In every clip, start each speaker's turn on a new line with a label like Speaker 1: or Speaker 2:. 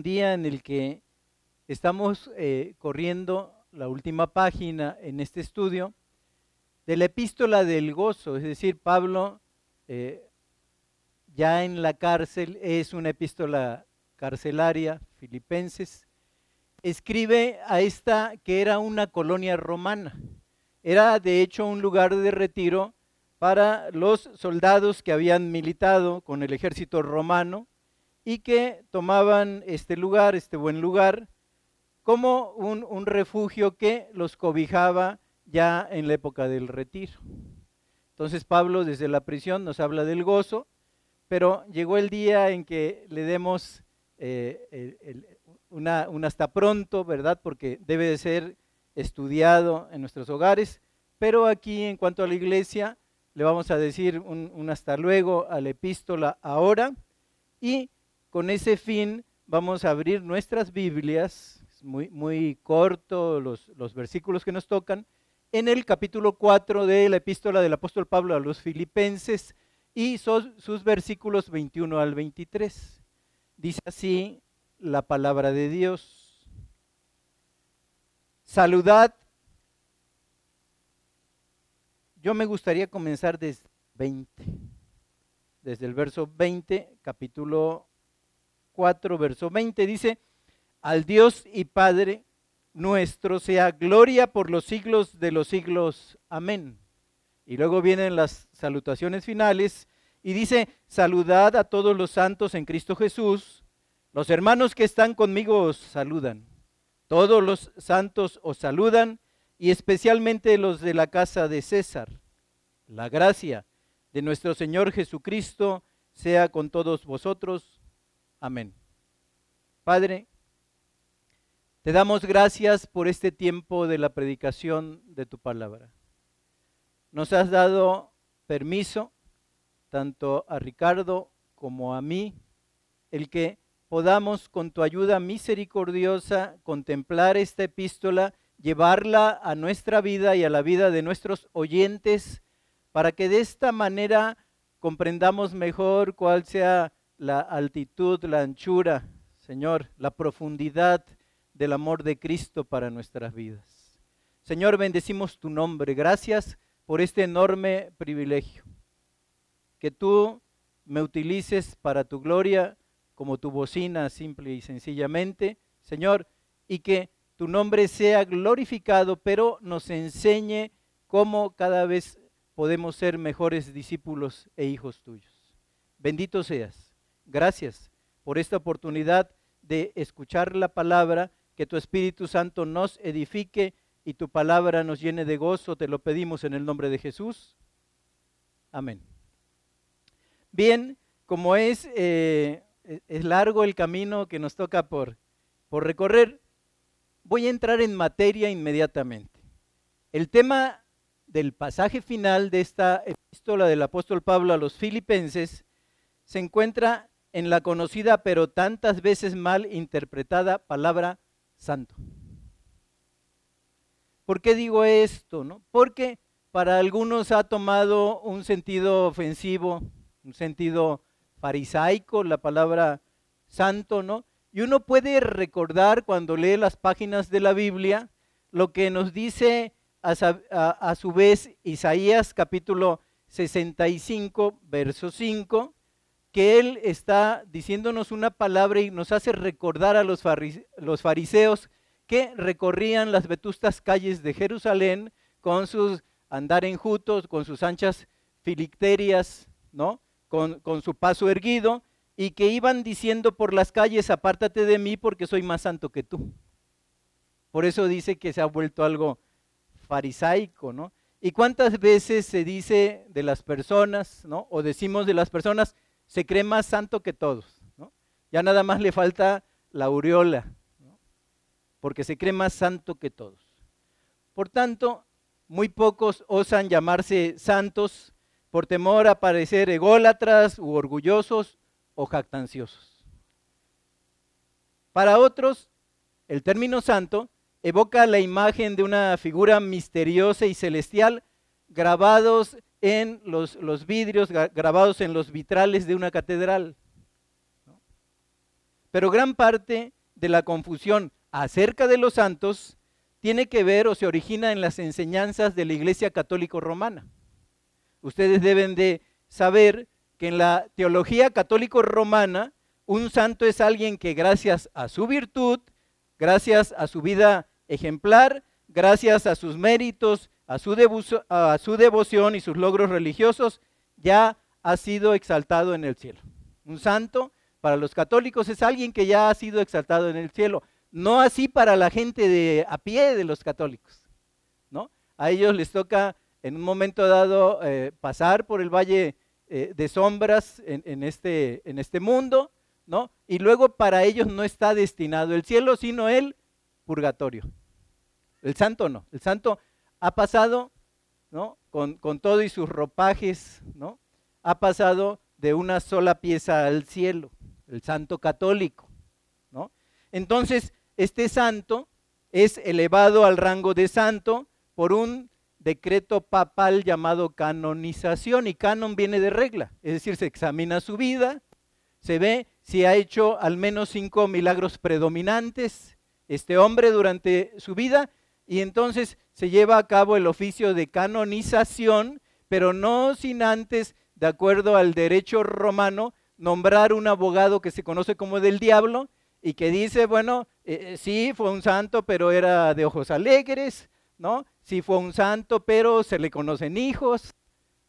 Speaker 1: un día en el que estamos eh, corriendo la última página en este estudio de la epístola del gozo, es decir, Pablo eh, ya en la cárcel, es una epístola carcelaria, Filipenses, escribe a esta que era una colonia romana. Era de hecho un lugar de retiro para los soldados que habían militado con el ejército romano y que tomaban este lugar, este buen lugar, como un, un refugio que los cobijaba ya en la época del retiro. Entonces Pablo desde la prisión nos habla del gozo, pero llegó el día en que le demos eh, una, hasta pronto, ¿verdad? Porque debe de ser estudiado en nuestros hogares, pero aquí en cuanto a la iglesia le vamos a decir un, un hasta luego a la epístola ahora y con ese fin vamos a abrir nuestras Biblias, muy, muy corto los, los versículos que nos tocan, en el capítulo 4 de la epístola del apóstol Pablo a los filipenses y son sus versículos 21 al 23. Dice así la palabra de Dios. Saludad. Yo me gustaría comenzar desde 20, desde el verso 20, capítulo 4, verso 20. Dice, al Dios y Padre nuestro sea gloria por los siglos de los siglos. Amén. Y luego vienen las salutaciones finales y dice, saludad a todos los santos en Cristo Jesús. Los hermanos que están conmigo os saludan. Todos los santos os saludan y especialmente los de la casa de César. La gracia de nuestro Señor Jesucristo sea con todos vosotros. Amén. Padre, te damos gracias por este tiempo de la predicación de tu palabra. Nos has dado permiso, tanto a Ricardo como a mí, el que podamos con tu ayuda misericordiosa contemplar esta epístola, llevarla a nuestra vida y a la vida de nuestros oyentes, para que de esta manera comprendamos mejor cuál sea la altitud, la anchura, Señor, la profundidad del amor de Cristo para nuestras vidas. Señor, bendecimos tu nombre. Gracias por este enorme privilegio. Que tú me utilices para tu gloria como tu bocina simple y sencillamente, Señor, y que tu nombre sea glorificado, pero nos enseñe cómo cada vez podemos ser mejores discípulos e hijos tuyos. Bendito seas. Gracias por esta oportunidad de escuchar la palabra que tu Espíritu Santo nos edifique y tu palabra nos llene de gozo. Te lo pedimos en el nombre de Jesús. Amén. Bien, como es, eh, es largo el camino que nos toca por, por recorrer, voy a entrar en materia inmediatamente. El tema del pasaje final de esta epístola del apóstol Pablo a los filipenses se encuentra en la conocida pero tantas veces mal interpretada palabra santo. ¿Por qué digo esto? No? Porque para algunos ha tomado un sentido ofensivo, un sentido farisaico, la palabra santo, ¿no? Y uno puede recordar cuando lee las páginas de la Biblia lo que nos dice a, a, su vez Isaías capítulo 65, verso 5, que él está diciéndonos una palabra y nos hace recordar a los, fariseos que recorrían las vetustas calles de Jerusalén con sus andar enjutos, con sus anchas filicterias, ¿no? Con, su paso erguido, y que iban diciendo por las calles, apártate de mí porque soy más santo que tú. Por eso dice que se ha vuelto algo farisaico, ¿no? ¿Y cuántas veces se dice de las personas, ¿no? O decimos de las personas, se cree más santo que todos. Ya nada más le falta la aureola, porque se cree más santo que todos. Por tanto, muy pocos osan llamarse santos por temor a parecer ególatras u orgullosos o jactanciosos. Para otros, el término santo evoca la imagen de una figura misteriosa y celestial grabados en los, los vidrios, grabados en los vitrales de una catedral. Pero gran parte de la confusión acerca de los santos tiene que ver o se origina en las enseñanzas de la Iglesia Católico Romana. Ustedes deben de saber que en la teología católico romana un santo es alguien que gracias a su virtud, gracias a su vida ejemplar, gracias a sus méritos, a su, a su devoción y sus logros religiosos, ya ha sido exaltado en el cielo. Un santo para los católicos es alguien que ya ha sido exaltado en el cielo. No así para la gente de a pie de los católicos, ¿no? A ellos les toca en un momento dado eh, pasar por el valle eh, de sombras en, este, en este mundo, ¿no? Y luego para ellos no está destinado el cielo, sino el purgatorio. El santo no. El santo ha pasado, ¿no? Con, todo y sus ropajes, ¿no? Ha pasado de una sola pieza al cielo, el santo católico, ¿no? Entonces, este santo es elevado al rango de santo por un decreto papal llamado canonización y canon viene de regla, es decir, se examina su vida, se ve si ha hecho al menos cinco milagros predominantes este hombre durante su vida y entonces se lleva a cabo el oficio de canonización, pero no sin antes, de acuerdo al derecho romano, nombrar un abogado que se conoce como del diablo y que dice, bueno, eh, eh, sí, fue un santo, pero era de ojos alegres, ¿no? Sí fue un santo, pero se le conocen hijos,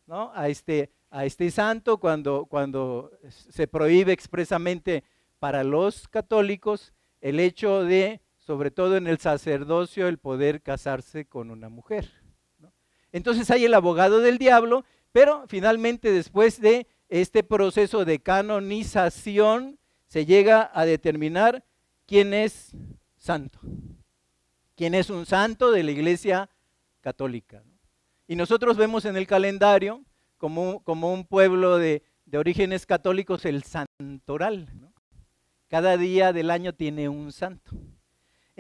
Speaker 1: ¿no? A este, a este santo cuando, cuando se prohíbe expresamente para los católicos el hecho de, sobre todo en el sacerdocio, el poder casarse con una mujer. Entonces hay el abogado del diablo, pero finalmente después de este proceso de canonización, se llega a determinar quién es santo, quién es un santo de la iglesia católica. Y nosotros vemos en el calendario, como, como un pueblo de, orígenes católicos, el santoral. Cada día del año tiene un santo.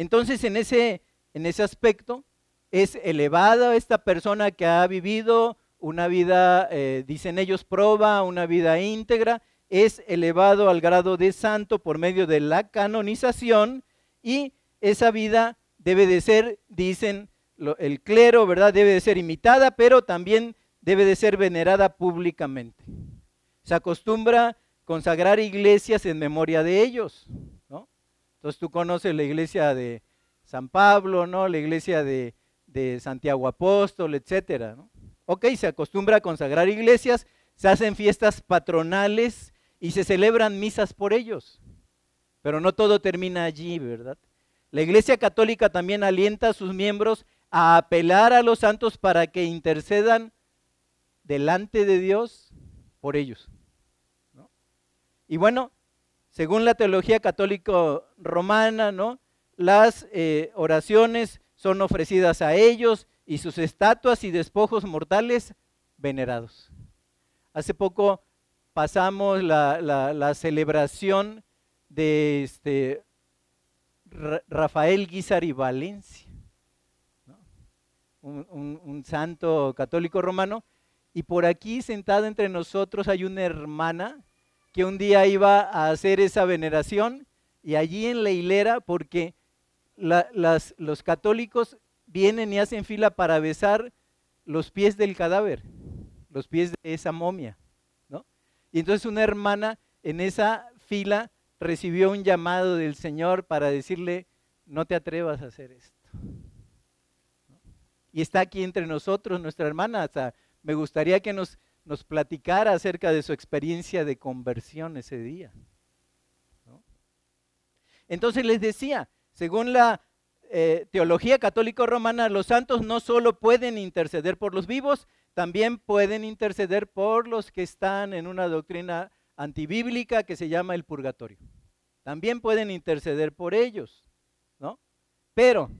Speaker 1: Entonces, en ese, en ese aspecto, es elevada esta persona que ha vivido una vida, eh, dicen ellos, proba, una vida íntegra, es elevado al grado de santo por medio de la canonización y esa vida debe de ser, dicen el clero, ¿verdad? Debe de ser imitada, pero también debe de ser venerada públicamente. Se acostumbra consagrar iglesias en memoria de ellos. Entonces tú conoces la iglesia de San Pablo, ¿no? La iglesia de, Santiago Apóstol, etcétera, ¿no? Ok, se acostumbra a consagrar iglesias, se hacen fiestas patronales, y se celebran misas por ellos. Pero no todo termina allí, ¿verdad? La Iglesia Católica también alienta a sus miembros a apelar a los santos para que intercedan delante de Dios por ellos. Y bueno, según la teología católica romana, ¿no? las eh, oraciones son ofrecidas a ellos y sus estatuas y despojos mortales venerados. Hace poco pasamos la, celebración de este, Rafael Guizar Valencia, un, santo católico romano, y por aquí sentada entre nosotros hay una hermana que un día iba a hacer esa veneración y allí en la hilera, porque los católicos vienen y hacen fila para besar los pies del cadáver, los pies de esa momia. Y entonces una hermana en esa fila recibió un llamado del Señor para decirle, no te atrevas a hacer esto. Y está aquí entre nosotros nuestra hermana. Hasta me gustaría que nos, nos platicara acerca de su experiencia de conversión ese día. Entonces les decía, según la eh, teología católico romana, los santos no solo pueden interceder por los vivos, también pueden interceder por los que están en una doctrina antibíblica que se llama el purgatorio. También pueden interceder por ellos, ¿no? Pero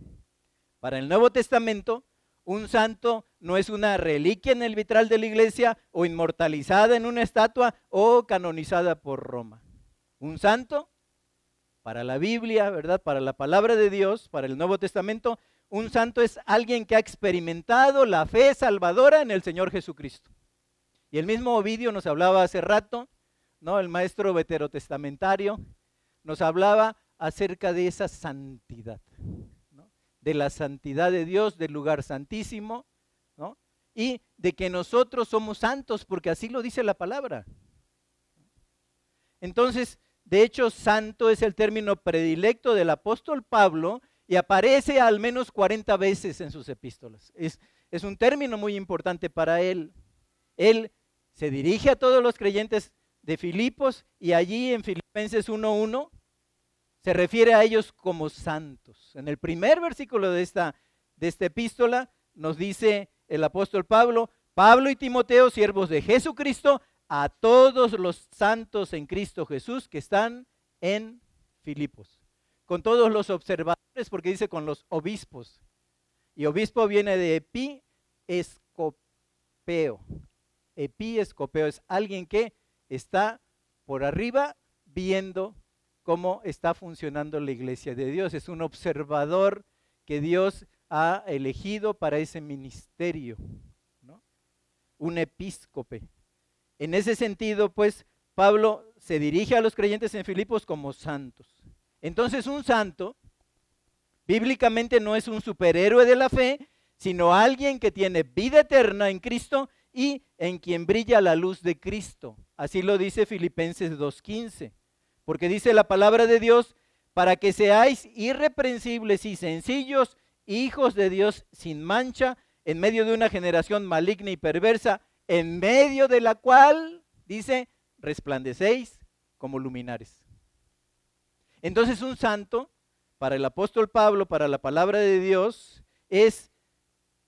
Speaker 1: para el Nuevo Testamento, un santo no es una reliquia en el vitral de la iglesia o inmortalizada en una estatua o canonizada por Roma. Un santo, para la Biblia, ¿verdad? Para la palabra de Dios, para el Nuevo Testamento, un santo es alguien que ha experimentado la fe salvadora en el Señor Jesucristo. Y el mismo Ovidio nos hablaba hace rato, ¿no? El maestro veterotestamentario nos hablaba acerca de esa santidad, de la santidad de Dios, del lugar santísimo, y de que nosotros somos santos, porque así lo dice la palabra. Entonces, de hecho, santo es el término predilecto del apóstol Pablo y aparece al menos 40 veces en sus epístolas. Es, es un término muy importante para él. Él se dirige a todos los creyentes de Filipos y allí en Filipenses 1.1 se refiere a ellos como santos. En el primer versículo de esta, de esta epístola nos dice el apóstol Pablo, Pablo y Timoteo, siervos de Jesucristo, a todos los santos en Cristo Jesús que están en Filipos. Con todos los observadores, porque dice con los obispos. Y obispo viene de epi escopeo. Epi escopeo es alguien que está por arriba viendo cómo está funcionando la iglesia de Dios. Es un observador que Dios ha elegido para ese ministerio, ¿no? un episcope. En ese sentido, pues, Pablo se dirige a los creyentes en Filipos como santos. Entonces, un santo, bíblicamente no es un superhéroe de la fe, sino alguien que tiene vida eterna en Cristo y en quien brilla la luz de Cristo. Así lo dice Filipenses 2.15. Porque dice la palabra de Dios, para que seáis irreprensibles y sencillos, hijos de Dios sin mancha, en medio de una generación maligna y perversa, en medio de la cual, dice, resplandecéis como luminares. Entonces un santo, para el apóstol Pablo, para la palabra de Dios, es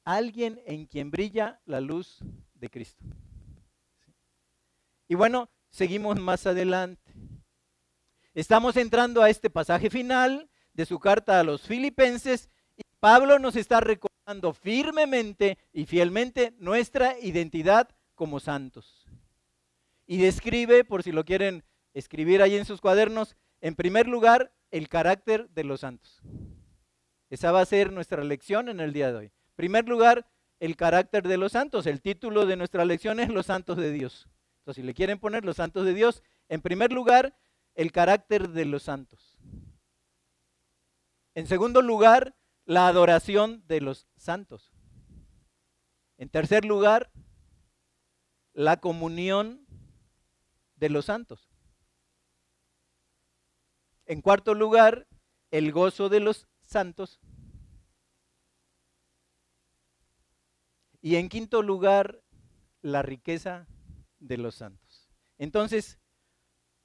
Speaker 1: alguien en quien brilla la luz de Cristo. Y bueno, seguimos más adelante. Estamos entrando a este pasaje final de su carta a los filipenses Pablo nos está recordando firmemente y fielmente nuestra identidad como santos. Y describe, por si lo quieren escribir ahí en sus cuadernos, en primer lugar, el carácter de los santos. Esa va a ser nuestra lección en el día de hoy. En primer lugar, el carácter de los santos. El título de nuestra lección es Los santos de Dios. Entonces, si le quieren poner los santos de Dios, en primer lugar, el carácter de los santos. En segundo lugar, la adoración de los santos. En tercer lugar, la comunión de los santos. En cuarto lugar, el gozo de los santos. Y en quinto lugar, la riqueza de los santos. Entonces,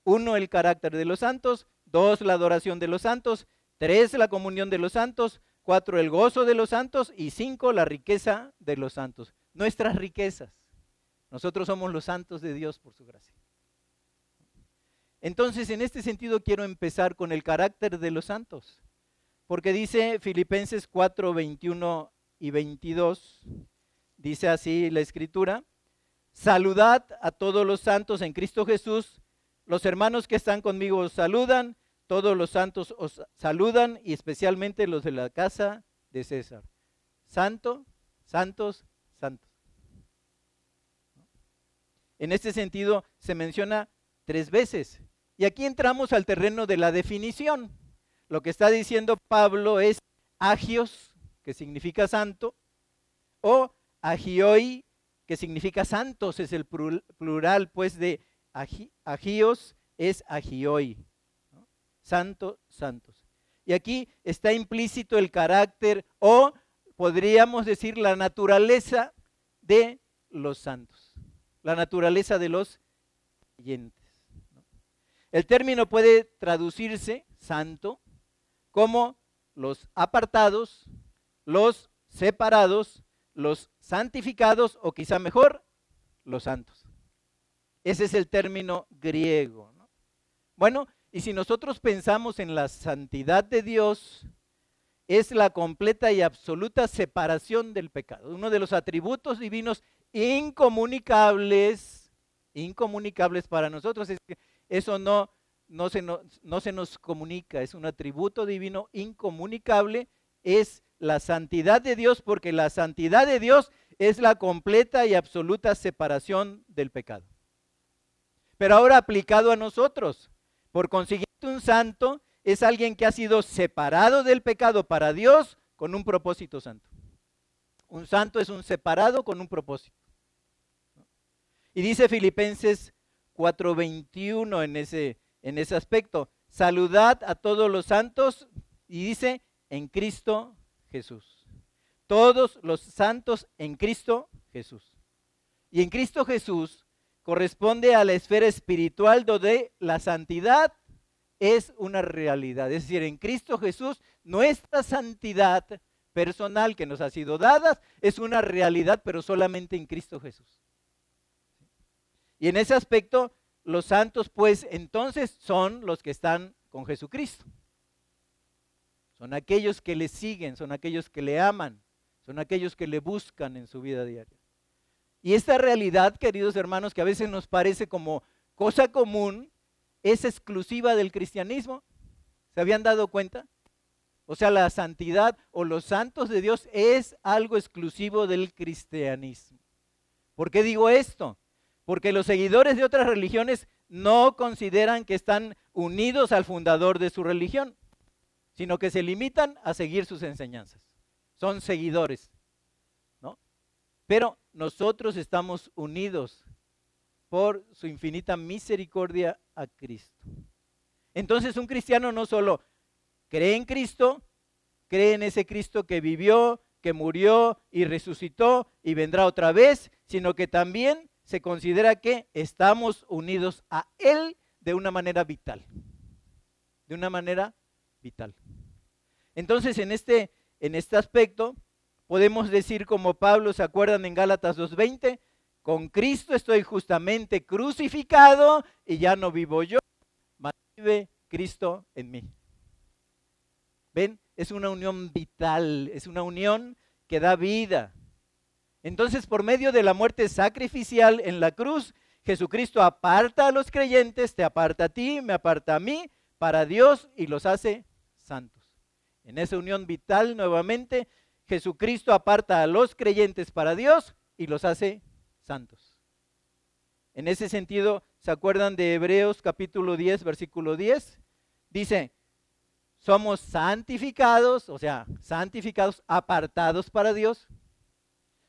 Speaker 1: uno, el carácter de los santos, dos, la adoración de los santos, tres, la comunión de los santos, Cuatro, el gozo de los santos. Y cinco, la riqueza de los santos. Nuestras riquezas. Nosotros somos los santos de Dios por su gracia. Entonces, en este sentido quiero empezar con el carácter de los santos. Porque dice Filipenses 4, 21 y 22, dice así la escritura, saludad a todos los santos en Cristo Jesús, los hermanos que están conmigo os saludan, todos los santos os saludan y especialmente los de la casa de César. Santo, santos, santos. En este sentido se menciona tres veces. Y aquí entramos al terreno de la definición. Lo que está diciendo Pablo es agios, que significa santo, o agioi, que significa santos, es el plural pues de agios, es agioi santo, santos. Y aquí está implícito el carácter o podríamos decir la naturaleza de los santos, la naturaleza de los creyentes. El término puede traducirse, santo, como los apartados, los separados, los santificados o quizá mejor, los santos. Ese es el término griego. Bueno, y si nosotros pensamos en la santidad de Dios, es la completa y absoluta separación del pecado. Uno de los atributos divinos incomunicables, incomunicables para nosotros, es que eso no, no, se, no, no se nos comunica, es un atributo divino incomunicable, es la santidad de Dios, porque la santidad de Dios es la completa y absoluta separación del pecado. Pero ahora aplicado a nosotros, Por consiguiente, un santo es alguien que ha sido separado del pecado para Dios con un propósito santo. Un santo es un separado con un propósito. Y dice Filipenses 4:21 en ese, en ese aspecto, saludad a todos los santos y dice en Cristo Jesús. Todos los santos en Cristo Jesús. Y en Cristo Jesús corresponde a la esfera espiritual donde la santidad es una realidad. Es decir, en Cristo Jesús nuestra santidad personal que nos ha sido dada es una realidad, pero solamente en Cristo Jesús. Y en ese aspecto, los santos pues entonces son los que están con Jesucristo. Son aquellos que le siguen, son aquellos que le aman, son aquellos que le buscan en su vida diaria. Y esta realidad, queridos hermanos, que a veces nos parece como cosa común, es exclusiva del cristianismo. ¿Se habían dado cuenta? O sea, la santidad o los santos de Dios es algo exclusivo del cristianismo. ¿Por qué digo esto? Porque los seguidores de otras religiones no consideran que están unidos al fundador de su religión, sino que se limitan a seguir sus enseñanzas. Son seguidores, ¿no? Pero nosotros estamos unidos por su infinita misericordia a Cristo. Entonces un cristiano no solo cree en Cristo, cree en ese Cristo que vivió, que murió y resucitó y vendrá otra vez, sino que también se considera que estamos unidos a Él de una manera vital. De una manera vital. Entonces, en este, en este aspecto, podemos decir como Pablo, ¿se acuerdan en Gálatas 2.20? Con Cristo estoy justamente crucificado y ya no vivo yo, mas vive Cristo en mí. ¿Ven? Es una unión vital, es una unión que da vida. Entonces, por medio de la muerte sacrificial en la cruz, Jesucristo aparta a los creyentes, te aparta a ti, me aparta a mí, para Dios y los hace santos. En esa unión vital, nuevamente, Jesucristo aparta a los creyentes para Dios y los hace santos. En ese sentido, ¿se acuerdan de Hebreos capítulo 10, versículo 10? Dice, somos santificados, o sea, santificados, apartados para Dios.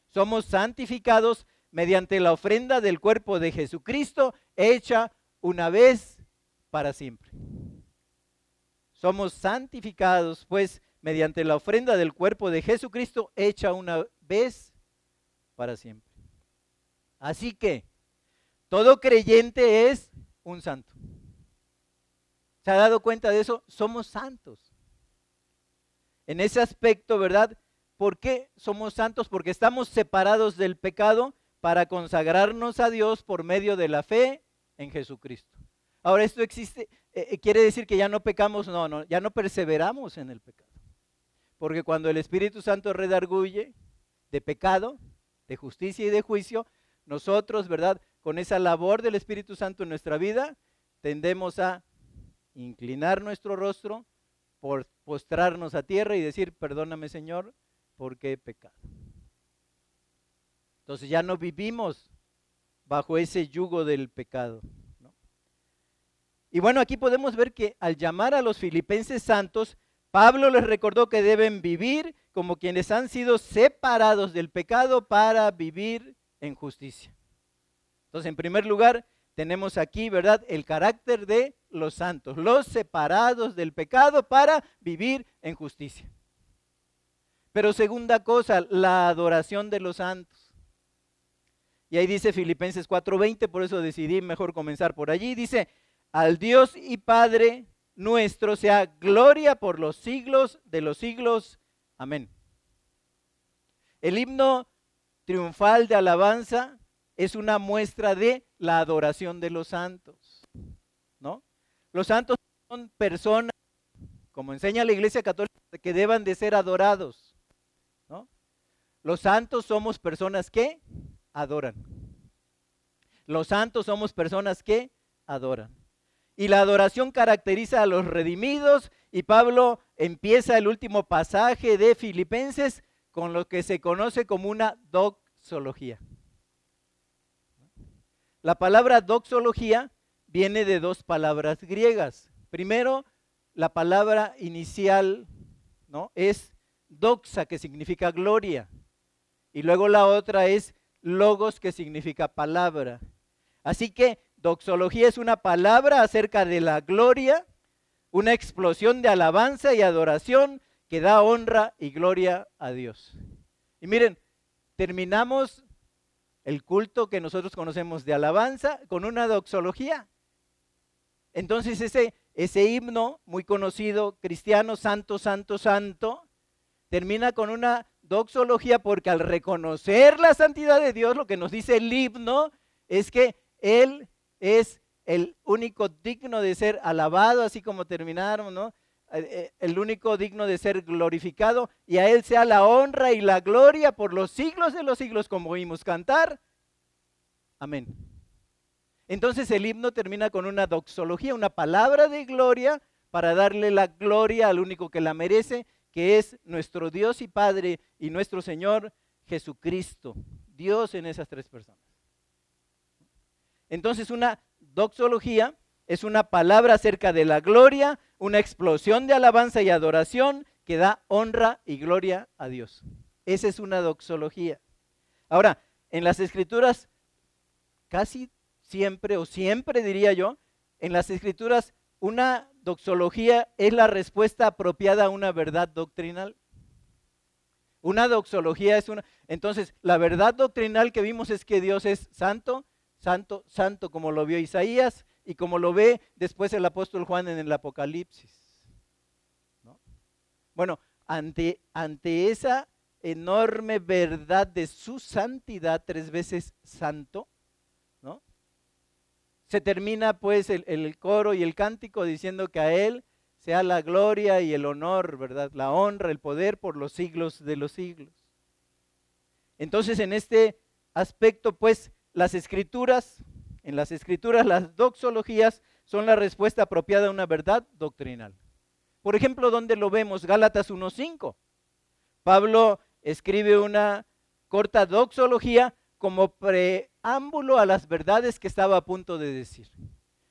Speaker 1: Somos santificados mediante la ofrenda del cuerpo de Jesucristo hecha una vez para siempre. Somos santificados, pues, mediante la ofrenda del cuerpo de Jesucristo hecha una vez para siempre. Así que todo creyente es un santo. ¿Se ha dado cuenta de eso? Somos santos. En ese aspecto, ¿verdad? ¿Por qué somos santos? Porque estamos separados del pecado para consagrarnos a Dios por medio de la fe en Jesucristo. Ahora, esto existe, eh, eh, quiere decir que ya no pecamos, no, no, ya no perseveramos en el pecado. Porque cuando el Espíritu Santo redarguye de pecado, de justicia y de juicio, nosotros, ¿verdad? Con esa labor del Espíritu Santo en nuestra vida, tendemos a inclinar nuestro rostro, por postrarnos a tierra y decir, perdóname Señor, porque he pecado. Entonces ya no vivimos bajo ese yugo del pecado. Y bueno, aquí podemos ver que al llamar a los filipenses santos, Pablo les recordó que deben vivir como quienes han sido separados del pecado para vivir en justicia. Entonces, en primer lugar, tenemos aquí, ¿verdad?, el carácter de los santos, los separados del pecado para vivir en justicia. Pero segunda cosa, la adoración de los santos. Y ahí dice Filipenses 4:20, por eso decidí mejor comenzar por allí. Dice, al Dios y Padre nuestro sea gloria por los siglos de los siglos. Amén. El himno triunfal de alabanza es una muestra de la adoración de los santos. ¿No? Los santos son personas, como enseña la Iglesia Católica, que deban de ser adorados. ¿no? Los santos somos personas que adoran. Los santos somos personas que adoran. Y la adoración caracteriza a los redimidos y Pablo empieza el último pasaje de Filipenses con lo que se conoce como una doxología. La palabra doxología viene de dos palabras griegas. Primero, la palabra inicial ¿no? es doxa, que significa gloria. Y luego la otra es logos, que significa palabra. Así que doxología es una palabra acerca de la gloria, una explosión de alabanza y adoración que da honra y gloria a Dios. Y miren, terminamos el culto que nosotros conocemos de alabanza con una doxología. Entonces ese, ese himno muy conocido, cristiano, santo, santo, santo, termina con una doxología porque al reconocer la santidad de Dios, lo que nos dice el himno es que Él es el único digno de ser alabado, así como terminaron, ¿no? Eh, eh, el único digno de ser glorificado, y a Él sea la honra y la gloria por los siglos de los siglos, como oímos cantar. Amén. Entonces el himno termina con una doxología, una palabra de gloria para darle la gloria al único que la merece, que es nuestro Dios y Padre y nuestro Señor Jesucristo. Dios en esas tres personas. Entonces una doxología es una palabra acerca de la gloria, una explosión de alabanza y adoración que da honra y gloria a Dios. Esa es una doxología. Ahora, en las escrituras, casi siempre, o siempre diría yo, en las escrituras, una doxología es la respuesta apropiada a una verdad doctrinal. Una doxología es una... Entonces, la verdad doctrinal que vimos es que Dios es santo, santo, santo, como lo vio Isaías, y como lo ve después el apóstol Juan en el Apocalipsis. Bueno, ante, ante esa enorme verdad de su santidad, tres veces santo, ¿no? Se termina pues el, el, coro y el cántico diciendo que a Él sea la gloria y el honor, ¿verdad? La honra, el poder por los siglos de los siglos. Entonces en este aspecto pues las escrituras en las escrituras, las doxologías son la respuesta apropiada a una verdad doctrinal. Por ejemplo, ¿dónde lo vemos? Gálatas 1.5. Pablo escribe una corta doxología como preámbulo a las verdades que estaba a punto de decir.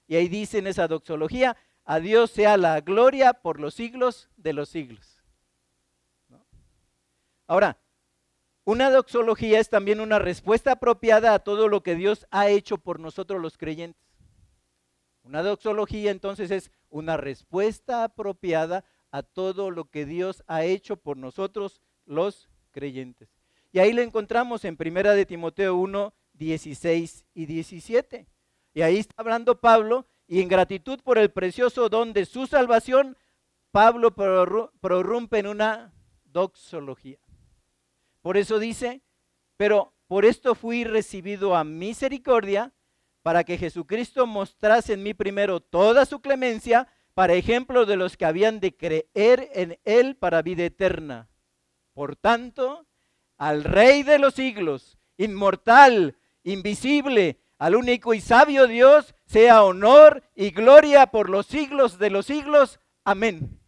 Speaker 1: Y ahí dice en esa doxología, a Dios sea la gloria por los siglos de los siglos. Ahora, una doxología es también una respuesta apropiada a todo lo que Dios ha hecho por nosotros los creyentes. Una doxología entonces es una respuesta apropiada a todo lo que Dios ha hecho por nosotros los creyentes. Y ahí lo encontramos en Primera de Timoteo 1, 16 y 17. Y ahí está hablando Pablo y en gratitud por el precioso don de su salvación, Pablo prorrumpe en una doxología. Por eso dice, pero por esto fui recibido a misericordia, para que Jesucristo mostrase en mí primero toda su clemencia, para ejemplo de los que habían de creer en Él para vida eterna. Por tanto, al Rey de los siglos, inmortal, invisible, al único y sabio Dios, sea honor y gloria por los siglos de los siglos. Amén.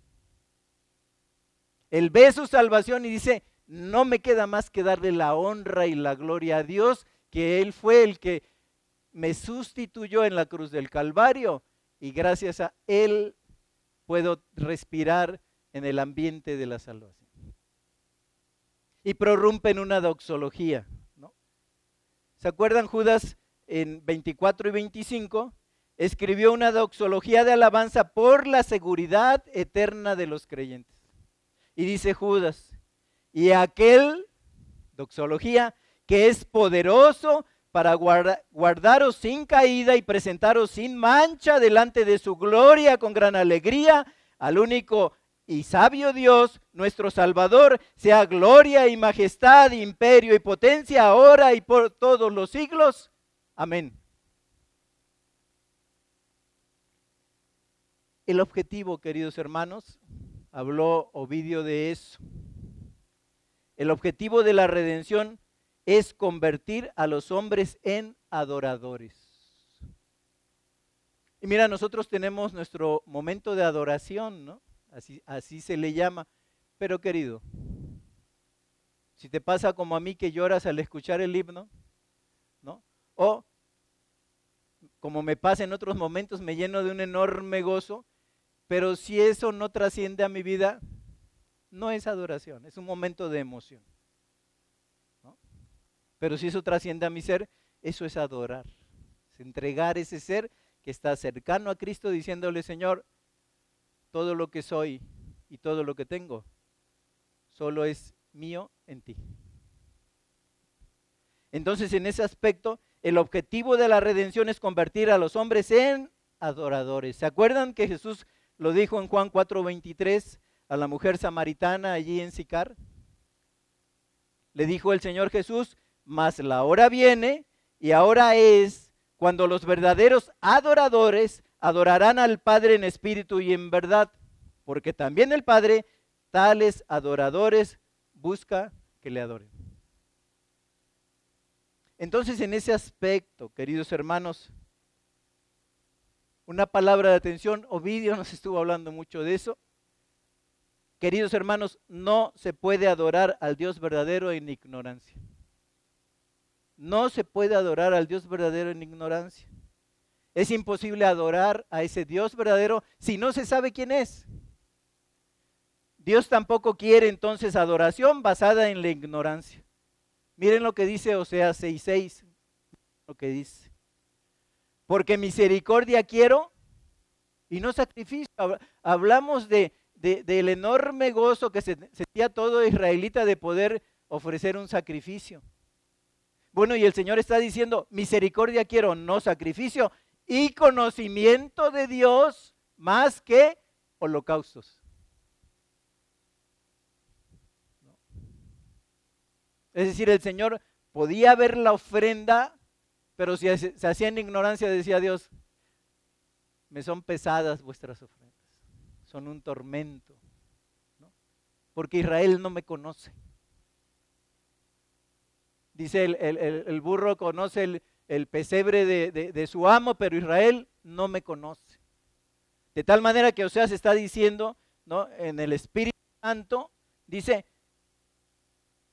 Speaker 1: Él ve su salvación y dice, no me queda más que darle la honra y la gloria a Dios, que Él fue el que me sustituyó en la cruz del Calvario y gracias a Él puedo respirar en el ambiente de la salvación. Y prorrumpe en una doxología. ¿no? ¿Se acuerdan Judas en 24 y 25? Escribió una doxología de alabanza por la seguridad eterna de los creyentes. Y dice Judas, y aquel, doxología, que es poderoso para guardaros sin caída y presentaros sin mancha delante de su gloria con gran alegría al único y sabio Dios, nuestro Salvador, sea gloria y majestad, imperio y potencia ahora y por todos los siglos. Amén. El objetivo, queridos hermanos, habló Ovidio de eso. El objetivo de la redención es convertir a los hombres en adoradores. Y mira, nosotros tenemos nuestro momento de adoración, ¿no? Así, así se le llama. Pero querido, si te pasa como a mí que lloras al escuchar el himno, ¿no? O como me pasa en otros momentos, me lleno de un enorme gozo, pero si eso no trasciende a mi vida, no es adoración, es un momento de emoción. Pero si eso trasciende a mi ser, eso es adorar, es entregar ese ser que está cercano a Cristo diciéndole, Señor, todo lo que soy y todo lo que tengo, solo es mío en ti. Entonces, en ese aspecto, el objetivo de la redención es convertir a los hombres en adoradores. ¿Se acuerdan que Jesús lo dijo en Juan 4:23 a la mujer samaritana allí en Sicar? Le dijo el Señor Jesús, mas la hora viene y ahora es cuando los verdaderos adoradores adorarán al Padre en espíritu y en verdad, porque también el Padre tales adoradores busca que le adoren. Entonces, en ese aspecto, queridos hermanos, una palabra de atención, Ovidio nos estuvo hablando mucho de eso. Queridos hermanos, no se puede adorar al Dios verdadero en ignorancia. No se puede adorar al Dios verdadero en ignorancia. Es imposible adorar a ese Dios verdadero si no se sabe quién es. Dios tampoco quiere entonces adoración basada en la ignorancia. Miren lo que dice Oseas 6:6, lo que dice. Porque misericordia quiero y no sacrificio. Hablamos de, del enorme gozo que sentía todo israelita de poder ofrecer un sacrificio. Bueno, y el Señor está diciendo, misericordia quiero, no sacrificio, y conocimiento de Dios más que holocaustos. Es decir, el Señor podía ver la ofrenda, pero si se hacía en ignorancia, decía Dios, me son pesadas vuestras ofrendas, son un tormento, porque Israel no me conoce. Dice el, burro conoce el, pesebre de, de, su amo, pero Israel no me conoce. De tal manera que Oseas está diciendo, ¿no? En el Espíritu Santo, dice,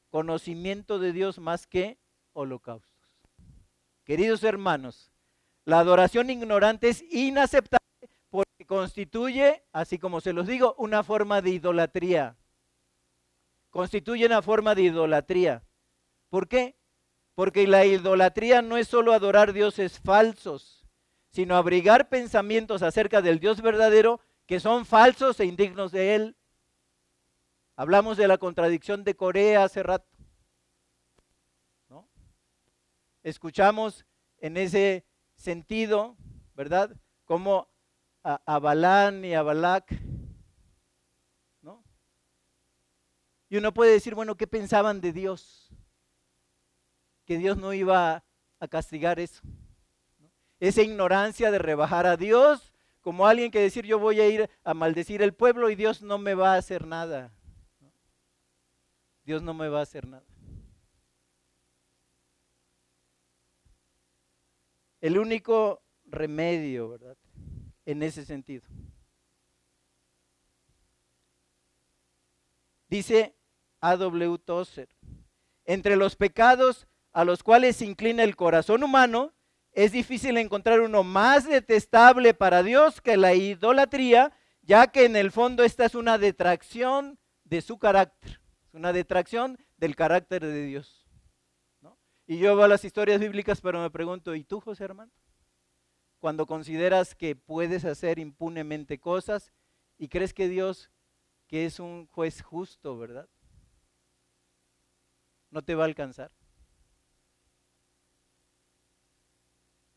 Speaker 1: conocimiento de Dios más que holocaustos. Queridos hermanos, la adoración ignorante es inaceptable constituye, así como se los digo, una forma de idolatría. Constituye una forma de idolatría. ¿Por qué? Porque la idolatría no es solo adorar dioses falsos, sino abrigar pensamientos acerca del Dios verdadero que son falsos e indignos de Él. Hablamos de la contradicción de Corea hace rato. ¿no? Escuchamos en ese sentido, ¿verdad? Como a, Balán y a Balak. ¿no? Y uno puede decir, bueno, ¿qué pensaban de Dios? Que Dios no iba a castigar eso. Esa ignorancia de rebajar a Dios como alguien que decir yo voy a ir a maldecir el pueblo y Dios no me va a hacer nada. Dios no me va a hacer nada. El único remedio, ¿verdad? En ese sentido. Dice A.W. Tozer, entre los pecados a los cuales se inclina el corazón humano, es difícil encontrar uno más detestable para Dios que la idolatría, ya que en el fondo esta es una detracción de su carácter una detracción del carácter de Dios. Y yo veo las historias bíblicas, pero me pregunto, ¿y tú, José hermano? Cuando consideras que puedes hacer impunemente cosas y crees que Dios, que es un juez justo, ¿verdad? No te va a alcanzar.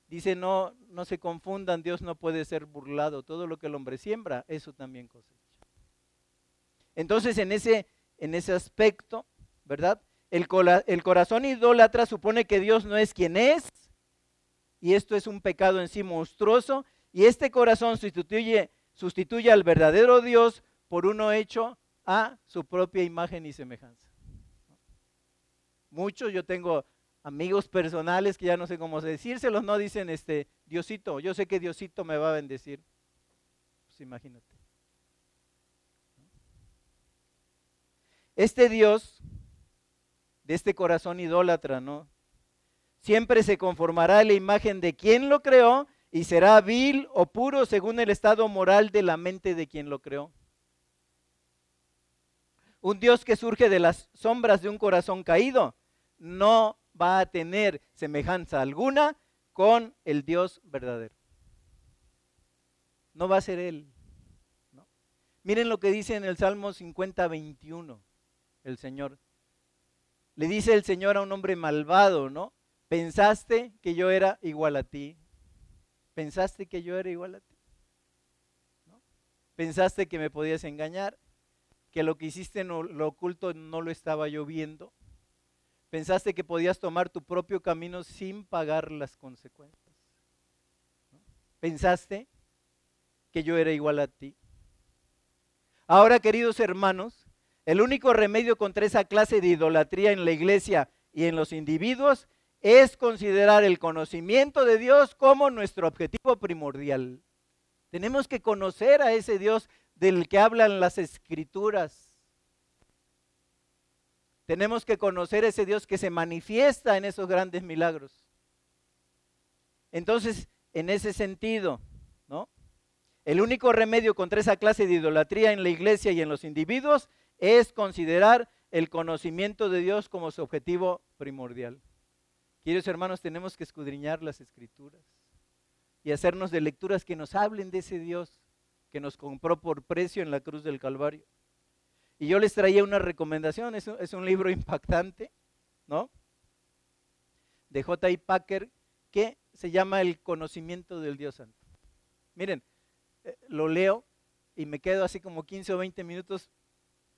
Speaker 1: Dice, no, no se confundan, Dios no puede ser burlado. Todo lo que el hombre siembra, eso también cosecha. Entonces, en ese en ese aspecto, ¿verdad? El, el corazón idólatra supone que Dios no es quien es, y esto es un pecado en sí monstruoso, y este corazón sustituye, sustituye al verdadero Dios por uno hecho a su propia imagen y semejanza. Muchos, yo tengo amigos personales que ya no sé cómo decírselos, no dicen este Diosito, yo sé que Diosito me va a bendecir. Pues imagínate. Este Dios, de este corazón idólatra, ¿no? Siempre se conformará a la imagen de quien lo creó y será vil o puro según el estado moral de la mente de quien lo creó. Un Dios que surge de las sombras de un corazón caído no va a tener semejanza alguna con el Dios verdadero. No va a ser Él. Miren lo que dice en el Salmo 50, 21 el Señor. Le dice el Señor a un hombre malvado, ¿no? Pensaste que yo era igual a ti. Pensaste que yo era igual a ti. Pensaste que me podías engañar, que lo que hiciste en lo oculto no lo estaba yo viendo. Pensaste que podías tomar tu propio camino sin pagar las consecuencias. Pensaste que yo era igual a ti. Ahora, queridos hermanos, el único remedio contra esa clase de idolatría en la iglesia y en los individuos es considerar el conocimiento de Dios como nuestro objetivo primordial. Tenemos que conocer a ese Dios del que hablan las escrituras. Tenemos que conocer a ese Dios que se manifiesta en esos grandes milagros. Entonces, en ese sentido, ¿no? El único remedio contra esa clase de idolatría en la iglesia y en los individuos es considerar el conocimiento de Dios como su objetivo primordial. Queridos hermanos, tenemos que escudriñar las escrituras y hacernos de lecturas que nos hablen de ese Dios que nos compró por precio en la cruz del Calvario. Y yo les traía una recomendación, es un, libro impactante, ¿no? De J.I. Packer, que se llama El conocimiento del Dios Santo. Miren, eh, lo leo y me quedo así como 15 o 20 minutos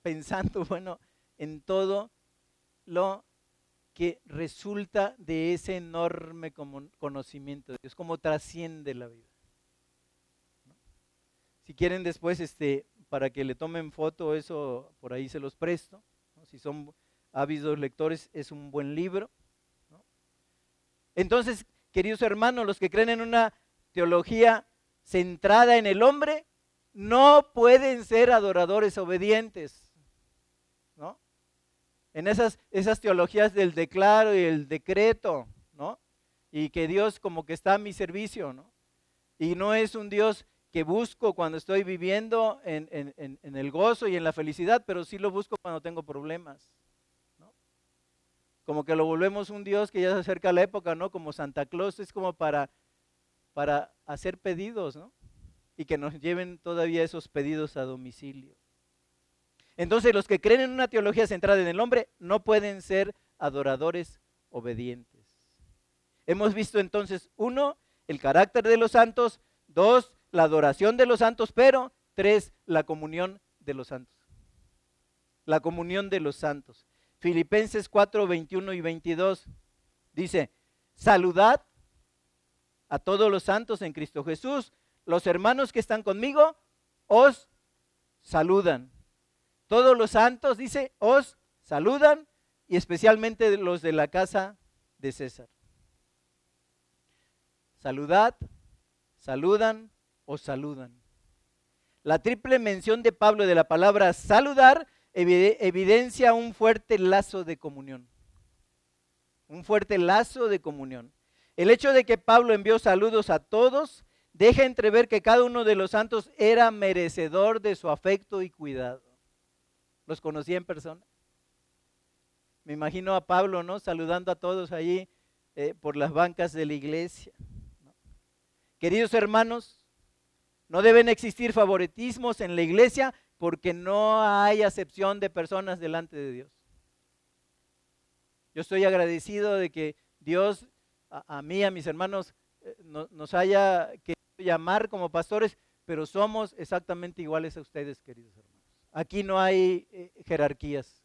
Speaker 1: pensando, bueno, en todo lo que resulta de ese enorme conocimiento de Dios, cómo trasciende la vida. Si quieren después, este, para que le tomen foto, eso por ahí se los presto. Si son ávidos lectores, es un buen libro. Entonces, queridos hermanos, los que creen en una teología centrada en el hombre, no pueden ser adoradores obedientes. ¿no? En esas, esas teologías del declaro y el decreto, ¿no? Y que Dios como que está a mi servicio, ¿no? Y no es un Dios que busco cuando estoy viviendo en, el gozo y en la felicidad, pero sí lo busco cuando tengo problemas. Como que lo volvemos un Dios que ya se acerca a la época, ¿no? Como Santa Claus es como para, para hacer pedidos, ¿no? Y que nos lleven todavía esos pedidos a domicilio. Entonces los que creen en una teología centrada en el hombre no pueden ser adoradores obedientes. Hemos visto entonces, uno, el carácter de los santos, dos, la adoración de los santos, pero tres, la comunión de los santos. La comunión de los santos. Filipenses 4, 21 y 22 dice, saludad a todos los santos en Cristo Jesús. Los hermanos que están conmigo os saludan. Todos los santos, dice, os saludan y especialmente los de la casa de César. Saludad, saludan, os saludan. La triple mención de Pablo de la palabra saludar evidencia un fuerte lazo de comunión. Un fuerte lazo de comunión. El hecho de que Pablo envió saludos a todos deja entrever que cada uno de los santos era merecedor de su afecto y cuidado. ¿Los conocía en persona? Me imagino a Pablo, ¿no? Saludando a todos allí eh, por las bancas de la iglesia. Queridos hermanos, no deben existir favoritismos en la iglesia porque no hay acepción de personas delante de Dios. Yo estoy agradecido de que Dios a, mí, a mis hermanos, eh, nos haya querido llamar como pastores, pero somos exactamente iguales a ustedes, queridos hermanos. Aquí no hay eh, jerarquías.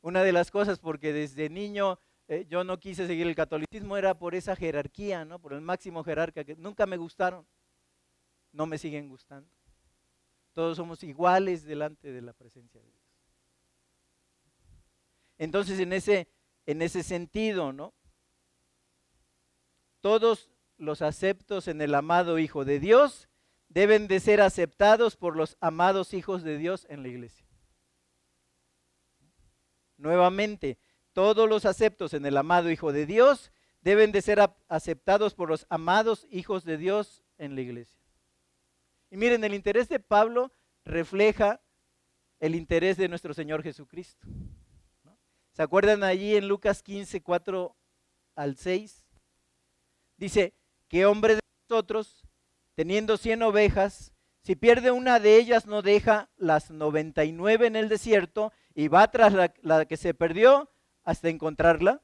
Speaker 1: Una de las cosas, porque desde niño eh, yo no quise seguir el catolicismo, era por esa jerarquía, ¿no? por el máximo jerarca, que nunca me gustaron no me siguen gustando. Todos somos iguales delante de la presencia de Dios. Entonces, en ese, en ese sentido, ¿no? Todos los aceptos en el amado Hijo de Dios deben de ser aceptados por los amados hijos de Dios en la iglesia. Nuevamente, todos los aceptos en el amado Hijo de Dios deben de ser aceptados por los amados hijos de Dios en la iglesia. Y miren, el interés de Pablo refleja el interés de nuestro Señor Jesucristo. ¿Se acuerdan allí en Lucas 15, 4 al 6? Dice, ¿qué hombre de nosotros, teniendo 100 ovejas, si pierde una de ellas no deja las 99 en el desierto y va tras la que se perdió hasta encontrarla?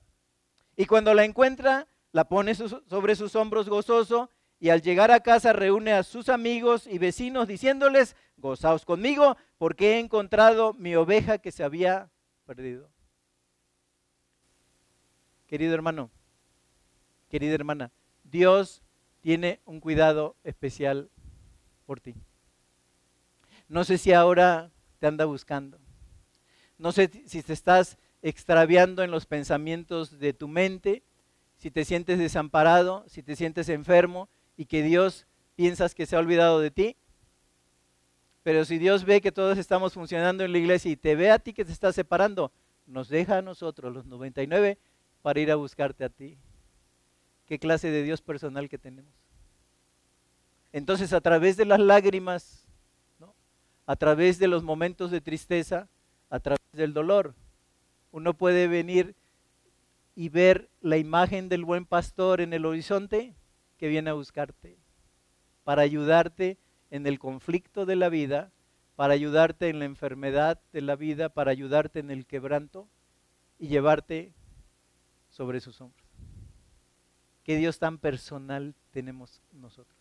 Speaker 1: Y cuando la encuentra, la pone sobre sus hombros gozoso y al llegar a casa reúne a sus amigos y vecinos diciéndoles, gozaos conmigo porque he encontrado mi oveja que se había perdido. Querido hermano, querida hermana, Dios tiene un cuidado especial por ti. No sé si ahora te anda buscando. No sé si te estás extraviando en los pensamientos de tu mente, si te sientes desamparado, si te sientes enfermo y que Dios piensas que se ha olvidado de ti. Pero si Dios ve que todos estamos funcionando en la iglesia y te ve a ti que te estás separando, nos deja a nosotros, los 99, para ir a buscarte a ti. ¿Qué clase de Dios personal que tenemos? Entonces a través de las lágrimas, a través de los momentos de tristeza, a través del dolor, uno puede venir y ver la imagen del buen pastor en el horizonte que viene a buscarte, para ayudarte en el conflicto de la vida, para ayudarte en la enfermedad de la vida, para ayudarte en el quebranto y llevarte sobre sus hombros. Qué Dios tan personal tenemos nosotros.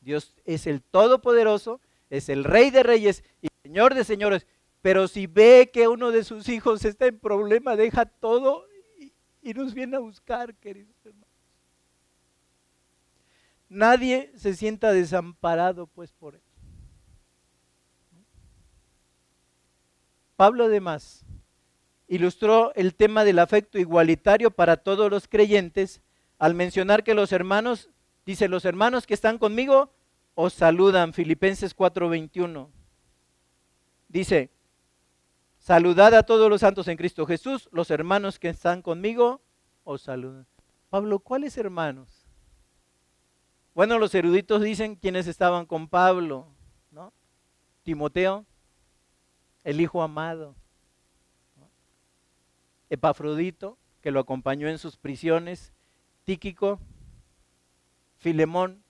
Speaker 1: Dios es el Todopoderoso, es el Rey de Reyes y Señor de Señores, pero si ve que uno de sus hijos está en problema, deja todo y, nos viene a buscar, queridos hermanos. Nadie se sienta desamparado, pues, por él. Pablo además ilustró el tema del afecto igualitario para todos los creyentes al mencionar que los hermanos, dice, los hermanos que están conmigo os saludan, Filipenses 4:21. Dice, Saludad a todos los santos en Cristo Jesús. Los hermanos que están conmigo os saludan. Pablo, ¿cuáles hermanos? Bueno, los eruditos dicen quienes estaban con Pablo, ¿no? Timoteo, el hijo amado. Epafrodito, que lo acompañó en sus prisiones. Tíquico, Filemón,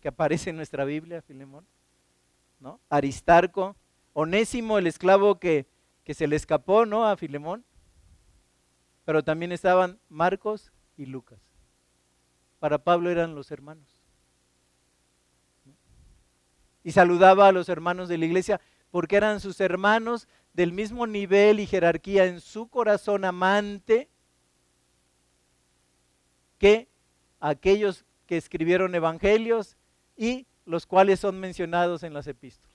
Speaker 1: que aparece en nuestra Biblia, Filemón. Aristarco, Onésimo, el esclavo que que se le escapó, ¿no? A Filemón. Pero también estaban Marcos y Lucas. Para Pablo eran los hermanos. Y saludaba a los hermanos de la iglesia porque eran sus hermanos del mismo nivel y jerarquía en su corazón amante que aquellos que escribieron evangelios y los cuales son mencionados en las epístolas.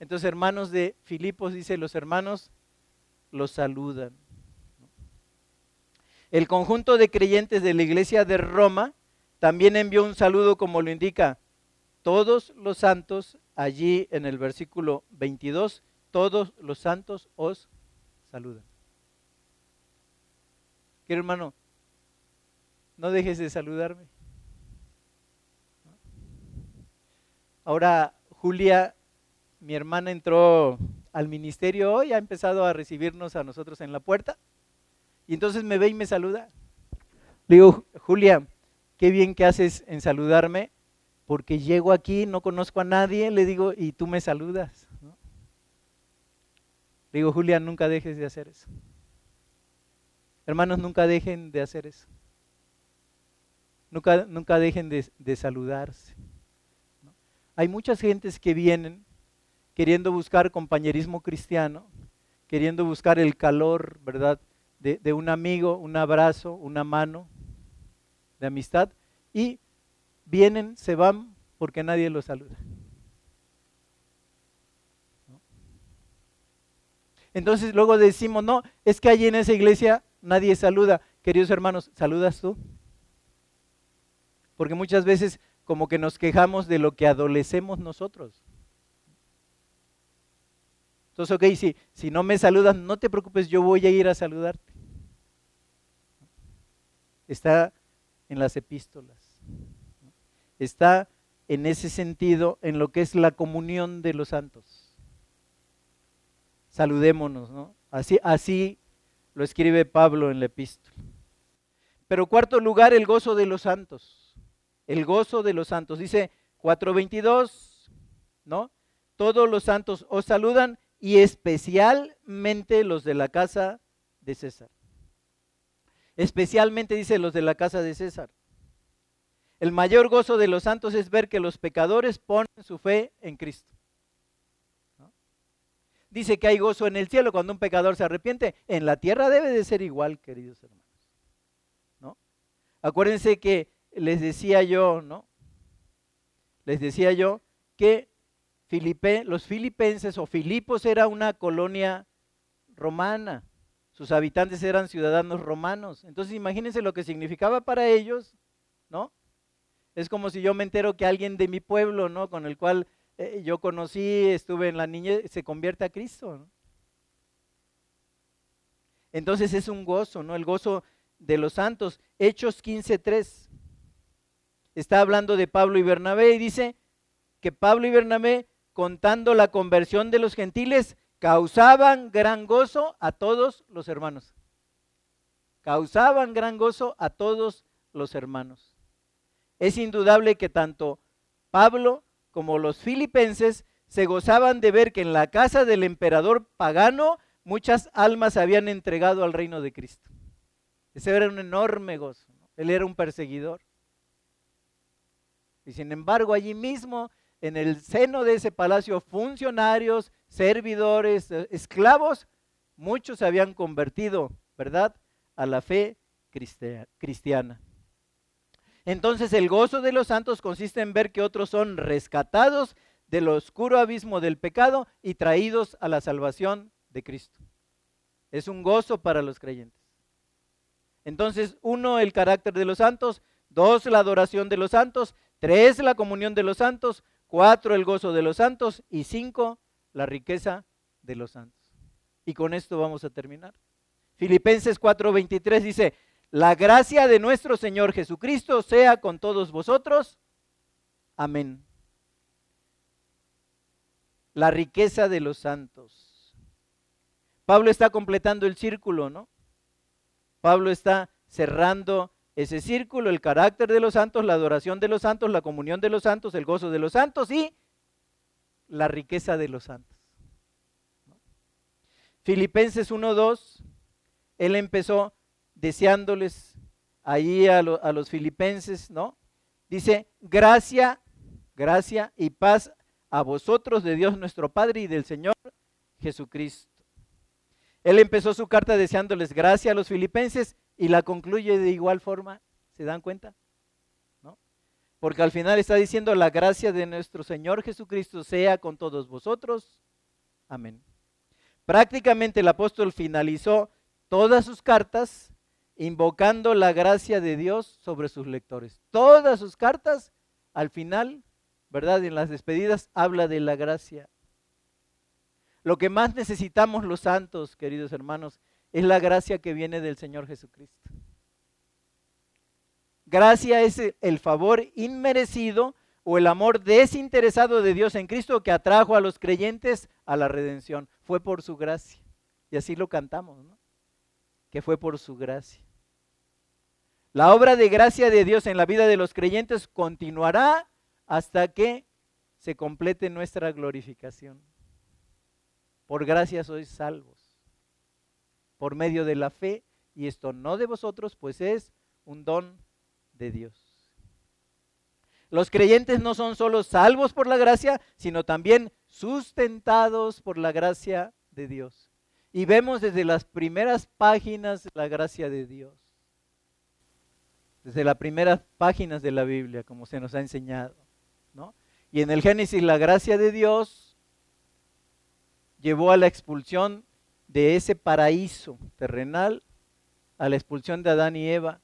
Speaker 1: Entonces, hermanos de Filipos, dice, los hermanos los saludan. El conjunto de creyentes de la iglesia de Roma también envió un saludo como lo indica todos los santos allí en el versículo 22, todos los santos os saludan. Querido hermano, no dejes de saludarme. Ahora, Julia mi hermana entró al ministerio hoy, ha empezado a recibirnos a nosotros en la puerta. Y entonces me ve y me saluda. Le digo, Julia, qué bien que haces en saludarme, porque llego aquí, no conozco a nadie, le digo, y tú me saludas. Le digo, Julia, nunca dejes de hacer eso. Hermanos, nunca dejen de hacer eso. Nunca, nunca dejen de, de saludarse. Hay muchas gentes que vienen queriendo buscar compañerismo cristiano, queriendo buscar el calor, ¿verdad? De, un amigo, un abrazo, una mano de amistad, y vienen, se van porque nadie los saluda. Entonces luego decimos, no, es que allí en esa iglesia nadie saluda. Queridos hermanos, ¿saludas tú? Porque muchas veces como que nos quejamos de lo que adolecemos nosotros. Entonces, ok, si, si no me saludas, no te preocupes, yo voy a ir a saludarte. está en las epístolas. Está en ese sentido en lo que es la comunión de los santos. Saludémonos, ¿no? Así, así lo escribe Pablo en la epístola. Pero cuarto lugar, el gozo de los santos. El gozo de los santos. Dice 4.22, ¿no? Todos los santos os saludan y especialmente los de la casa de César. Especialmente dice los de la casa de César. El mayor gozo de los santos es ver que los pecadores ponen su fe en Cristo. Dice que hay gozo en el cielo cuando un pecador se arrepiente. En la tierra debe de ser igual, queridos hermanos. ¿No? Acuérdense que les decía yo, ¿no? Les decía yo que los filipenses o Filipos era una colonia romana. Sus habitantes eran ciudadanos romanos. Entonces imagínense lo que significaba para ellos, ¿no? Es como si yo me entero que alguien de mi pueblo, ¿no? Con el cual eh, yo conocí, estuve en la niñez, se convierte a Cristo. Entonces es un gozo, ¿no? El gozo de los santos. Hechos 15.3. Está hablando de Pablo y Bernabé y dice que Pablo y Bernabé, contando la conversión de los gentiles, causaban gran gozo a todos los hermanos. Causaban gran gozo a todos los hermanos. Es indudable que tanto Pablo como los filipenses se gozaban de ver que en la casa del emperador pagano muchas almas se habían entregado al reino de Cristo. Ese era un enorme gozo. Él era un perseguidor. Y sin embargo, allí mismo, en el seno de ese palacio, funcionarios, servidores, eh, esclavos, muchos se habían convertido, ¿verdad?, a la fe cristiana. Entonces el gozo de los santos consiste en ver que otros son rescatados del oscuro abismo del pecado y traídos a la salvación de Cristo. Es un gozo para los creyentes. Entonces, uno, el carácter de los santos, dos, la adoración de los santos, tres, la comunión de los santos, cuatro, el gozo de los santos y cinco, la riqueza de los santos. Y con esto vamos a terminar. Filipenses 4:23 dice, la gracia de nuestro Señor Jesucristo sea con todos vosotros. Amén. La riqueza de los santos. Pablo está completando el círculo, ¿no? Pablo está cerrando ese círculo, el carácter de los santos, la adoración de los santos, la comunión de los santos, el gozo de los santos y la riqueza de los santos. Filipenses 1.2, él empezó deseándoles ahí a, a, los filipenses, ¿no? Dice, gracia, gracia y paz a vosotros de Dios nuestro Padre y del Señor Jesucristo. Él empezó su carta deseándoles gracia a los filipenses y la concluye de igual forma. ¿Se dan cuenta? Porque al final está diciendo la gracia de nuestro Señor Jesucristo sea con todos vosotros. Amén. Prácticamente el apóstol finalizó todas sus cartas invocando la gracia de Dios sobre sus lectores. Todas sus cartas, al final, ¿verdad? En las despedidas habla de la gracia. Lo que más necesitamos los santos, queridos hermanos, es la gracia que viene del Señor Jesucristo. Gracia es el favor inmerecido o el amor desinteresado de Dios en Cristo que atrajo a los creyentes a la redención. Fue por su gracia. Y así lo cantamos, ¿no? Que fue por su gracia. La obra de gracia de Dios en la vida de los creyentes continuará hasta que se complete nuestra glorificación. Por gracia sois salvos. Por medio de la fe, y esto no de vosotros, pues es un don de Dios. Los creyentes no son solo salvos por la gracia, sino también sustentados por la gracia de Dios. Y vemos desde las primeras páginas la gracia de Dios. Desde las primeras páginas de la Biblia, como se nos ha enseñado. ¿no? Y en el Génesis la gracia de Dios llevó a la expulsión de ese paraíso terrenal, a la expulsión de Adán y Eva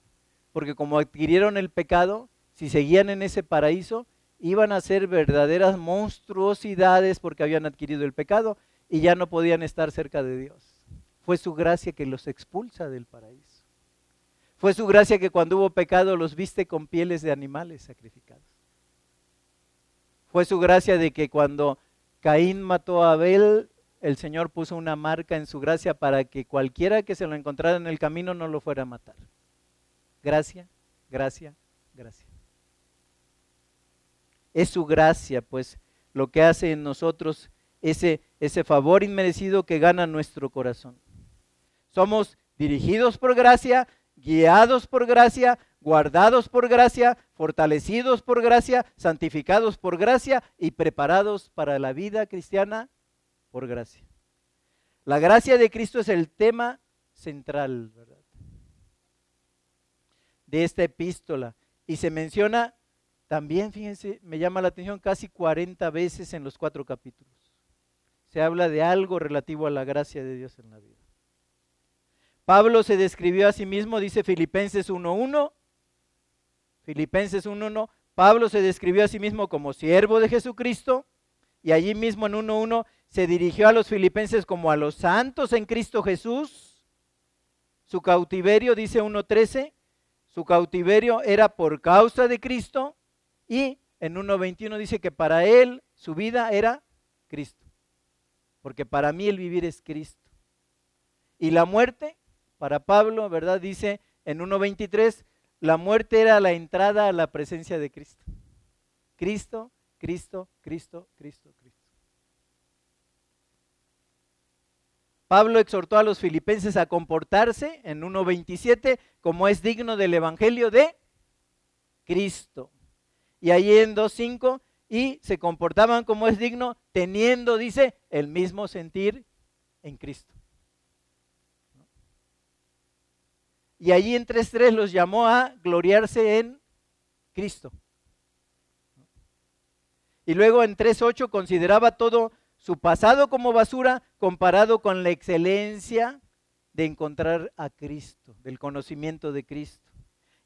Speaker 1: porque como adquirieron el pecado, si seguían en ese paraíso, iban a ser verdaderas monstruosidades porque habían adquirido el pecado y ya no podían estar cerca de Dios. Fue su gracia que los expulsa del paraíso. Fue su gracia que cuando hubo pecado los viste con pieles de animales sacrificados. Fue su gracia de que cuando Caín mató a Abel, el Señor puso una marca en su gracia para que cualquiera que se lo encontrara en el camino no lo fuera a matar. Gracia, gracia, gracia. Es su gracia, pues, lo que hace en nosotros ese, ese favor inmerecido que gana nuestro corazón. Somos dirigidos por gracia, guiados por gracia, guardados por gracia, fortalecidos por gracia, santificados por gracia y preparados para la vida cristiana por gracia. La gracia de Cristo es el tema central de esta epístola y se menciona también, fíjense, me llama la atención casi 40 veces en los cuatro capítulos. Se habla de algo relativo a la gracia de Dios en la vida. Pablo se describió a sí mismo, dice Filipenses 1.1. Filipenses 1.1. Pablo se describió a sí mismo como siervo de Jesucristo y allí mismo en 1.1 se dirigió a los filipenses como a los santos en Cristo Jesús. Su cautiverio, dice 1.13, su cautiverio era por causa de Cristo y en 1.21 dice que para él su vida era Cristo. Porque para mí el vivir es Cristo. Y la muerte para Pablo, ¿verdad? Dice en 1.23, la muerte era la entrada a la presencia de Cristo. Cristo, Cristo, Cristo, Cristo, Cristo. Pablo exhortó a los filipenses a comportarse en 1.27 como es digno del Evangelio de Cristo. Y ahí en 2.5, y se comportaban como es digno, teniendo, dice, el mismo sentir en Cristo. Y allí en 3.3 los llamó a gloriarse en Cristo. Y luego en 3.8 consideraba todo su pasado como basura comparado con la excelencia de encontrar a Cristo, del conocimiento de Cristo.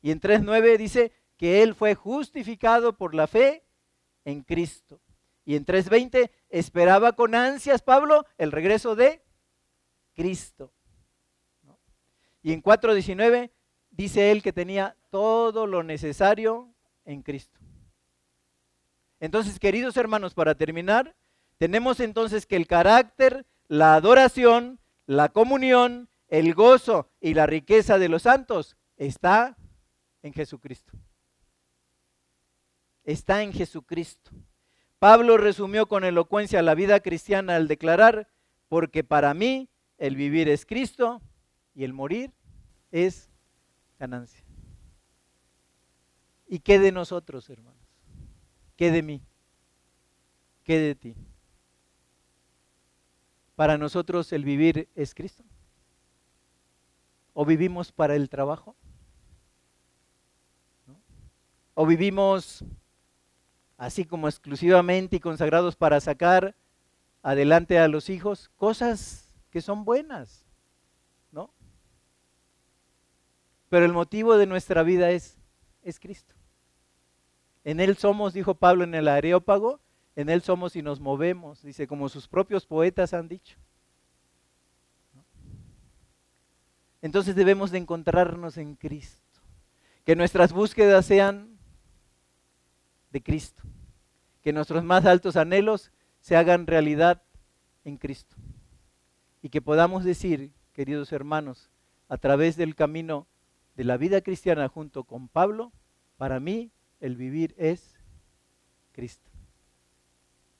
Speaker 1: Y en 3.9 dice que Él fue justificado por la fe en Cristo. Y en 3.20 esperaba con ansias Pablo el regreso de Cristo. Y en 4.19 dice él que tenía todo lo necesario en Cristo. Entonces, queridos hermanos, para terminar, tenemos entonces que el carácter, la adoración, la comunión, el gozo y la riqueza de los santos está en Jesucristo. Está en Jesucristo. Pablo resumió con elocuencia la vida cristiana al declarar, porque para mí el vivir es Cristo y el morir es ganancia. ¿Y qué de nosotros, hermanos? ¿Qué de mí? ¿Qué de ti? Para nosotros el vivir es Cristo. ¿O vivimos para el trabajo? ¿O vivimos así como exclusivamente y consagrados para sacar adelante a los hijos cosas que son buenas? Pero el motivo de nuestra vida es, es Cristo. En Él somos, dijo Pablo en el Areópago, en Él somos y nos movemos, dice, como sus propios poetas han dicho. Entonces debemos de encontrarnos en Cristo. Que nuestras búsquedas sean de Cristo. Que nuestros más altos anhelos se hagan realidad en Cristo. Y que podamos decir, queridos hermanos, a través del camino de la vida cristiana junto con Pablo, para mí el vivir es Cristo.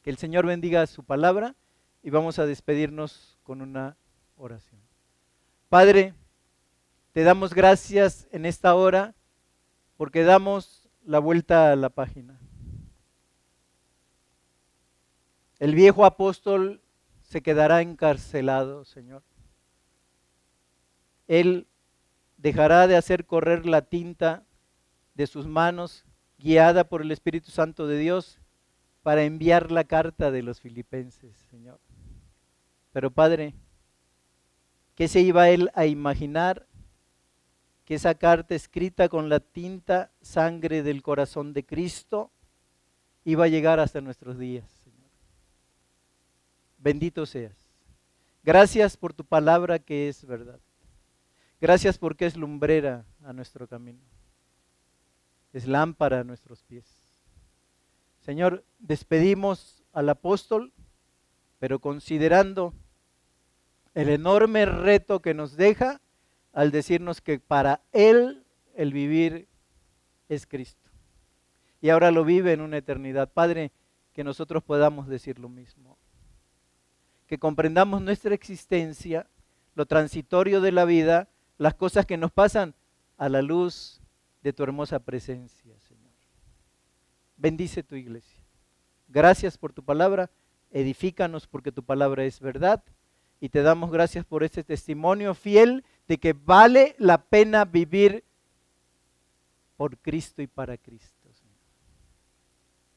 Speaker 1: Que el Señor bendiga su palabra y vamos a despedirnos con una oración. Padre, te damos gracias en esta hora porque damos la vuelta a la página. El viejo apóstol se quedará encarcelado, Señor. Él dejará de hacer correr la tinta de sus manos, guiada por el Espíritu Santo de Dios, para enviar la carta de los filipenses, Señor. Pero Padre, ¿qué se iba él a imaginar? Que esa carta escrita con la tinta sangre del corazón de Cristo iba a llegar hasta nuestros días, Señor. Bendito seas. Gracias por tu palabra que es verdad. Gracias porque es lumbrera a nuestro camino. Es lámpara a nuestros pies. Señor, despedimos al apóstol, pero considerando el enorme reto que nos deja al decirnos que para él el vivir es Cristo. Y ahora lo vive en una eternidad. Padre, que nosotros podamos decir lo mismo. Que comprendamos nuestra existencia, lo transitorio de la vida, las cosas que nos pasan a la luz de tu hermosa presencia, Señor. Bendice tu iglesia. Gracias por tu palabra. Edifícanos porque tu palabra es verdad. Y te damos gracias por este testimonio fiel de que vale la pena vivir por Cristo y para Cristo. Señor.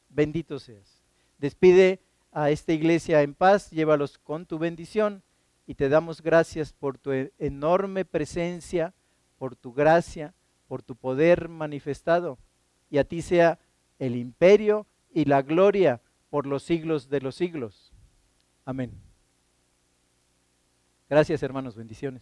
Speaker 1: Bendito seas. Despide a esta iglesia en paz, llévalos con tu bendición y te damos gracias por tu e-, enorme presencia, por tu gracia, por tu poder manifestado. Y a ti sea el imperio y la gloria por los siglos de los siglos. Amén. Gracias hermanos, bendiciones.